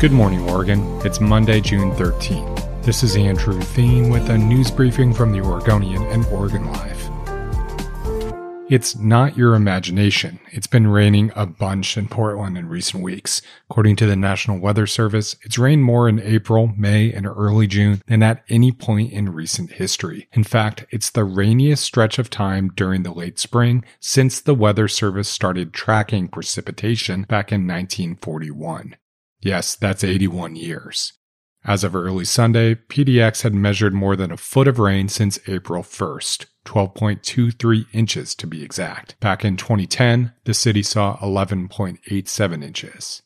Good morning, Oregon. It's Monday, June 13th. This is Andrew Theen with a news briefing from the Oregonian and Oregon Live. It's not your imagination. It's been raining a bunch in Portland in recent weeks. According to the National Weather Service, it's rained more in April, May, and early June than at any point in recent history. In fact, it's the rainiest stretch of time during the late spring since the Weather Service started tracking precipitation back in 1941. Yes, that's 81 years. As of early Sunday, PDX had measured more than a foot of rain since April 1st, 12.23 inches to be exact. Back in 2010, the city saw 11.87 inches.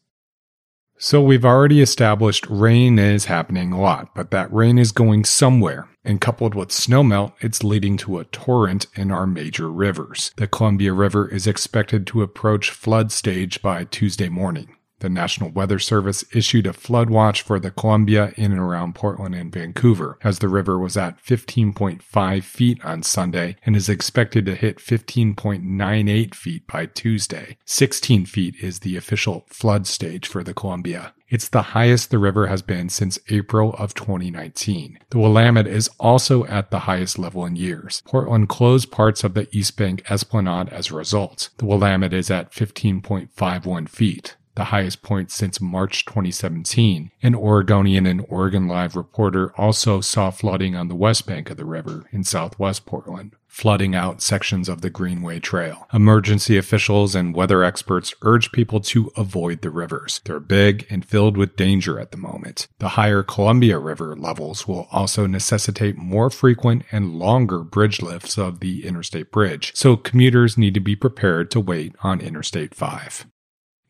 So we've already established rain is happening a lot, but that rain is going somewhere. And coupled with snowmelt, it's leading to a torrent in our major rivers. The Columbia River is expected to approach flood stage by Tuesday morning. The National Weather Service issued a flood watch for the Columbia in and around Portland and Vancouver, as the river was at 15.5 feet on Sunday and is expected to hit 15.98 feet by Tuesday. 16 feet is the official flood stage for the Columbia. It's the highest the river has been since April of 2019. The Willamette is also at the highest level in years. Portland closed parts of the East Bank Esplanade as a result. The Willamette is at 15.51 feet the highest point since March 2017. An Oregonian and Oregon Live reporter also saw flooding on the west bank of the river in southwest Portland, flooding out sections of the Greenway Trail. Emergency officials and weather experts urge people to avoid the rivers. They're big and filled with danger at the moment. The higher Columbia River levels will also necessitate more frequent and longer bridge lifts of the Interstate Bridge, so commuters need to be prepared to wait on Interstate 5.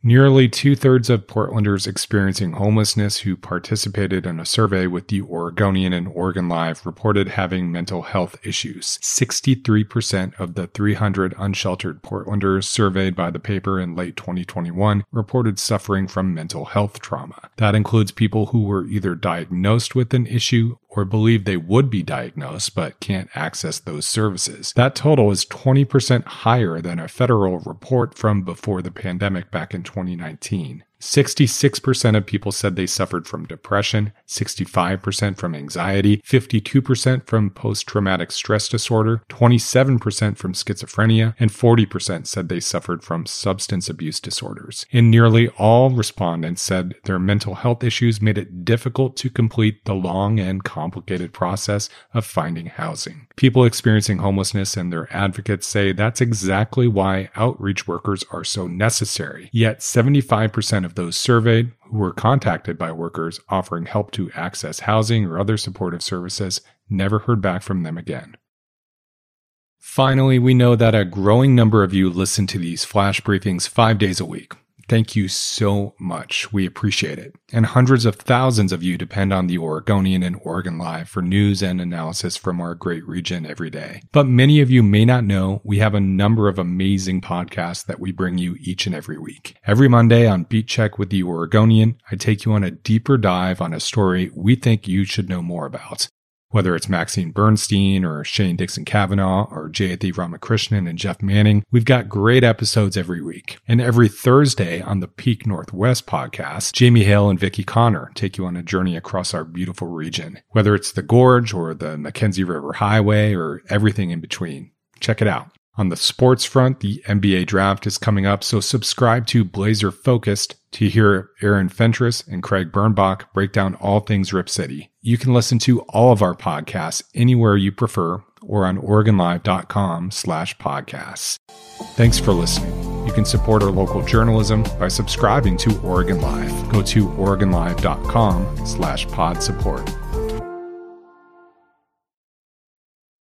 Nearly two thirds of Portlanders experiencing homelessness who participated in a survey with the Oregonian and Oregon Live reported having mental health issues. 63% of the 300 unsheltered Portlanders surveyed by the paper in late 2021 reported suffering from mental health trauma. That includes people who were either diagnosed with an issue or believe they would be diagnosed but can't access those services. That total is 20% higher than a federal report from before the pandemic back in 2019. 66% of people said they suffered from depression, 65% from anxiety, 52% from post traumatic stress disorder, 27% from schizophrenia, and 40% said they suffered from substance abuse disorders. And nearly all respondents said their mental health issues made it difficult to complete the long and complicated process of finding housing. People experiencing homelessness and their advocates say that's exactly why outreach workers are so necessary. Yet 75% of those surveyed who were contacted by workers offering help to access housing or other supportive services never heard back from them again. Finally, we know that a growing number of you listen to these flash briefings five days a week. Thank you so much. We appreciate it. And hundreds of thousands of you depend on the Oregonian and Oregon Live for news and analysis from our great region every day. But many of you may not know we have a number of amazing podcasts that we bring you each and every week. Every Monday on Beat Check with the Oregonian, I take you on a deeper dive on a story we think you should know more about whether it's Maxine Bernstein or Shane Dixon Kavanaugh or Jayati Ramakrishnan and Jeff Manning, we've got great episodes every week. And every Thursday on the Peak Northwest podcast, Jamie Hale and Vicki Connor take you on a journey across our beautiful region, whether it's the Gorge or the McKenzie River Highway or everything in between. Check it out. On the sports front, the NBA draft is coming up, so subscribe to Blazer Focused to hear Aaron Fentress and Craig Birnbach break down all things Rip City. You can listen to all of our podcasts anywhere you prefer or on OregonLive.com slash podcasts. Thanks for listening. You can support our local journalism by subscribing to Oregon Live. Go to OregonLive.com slash pod support.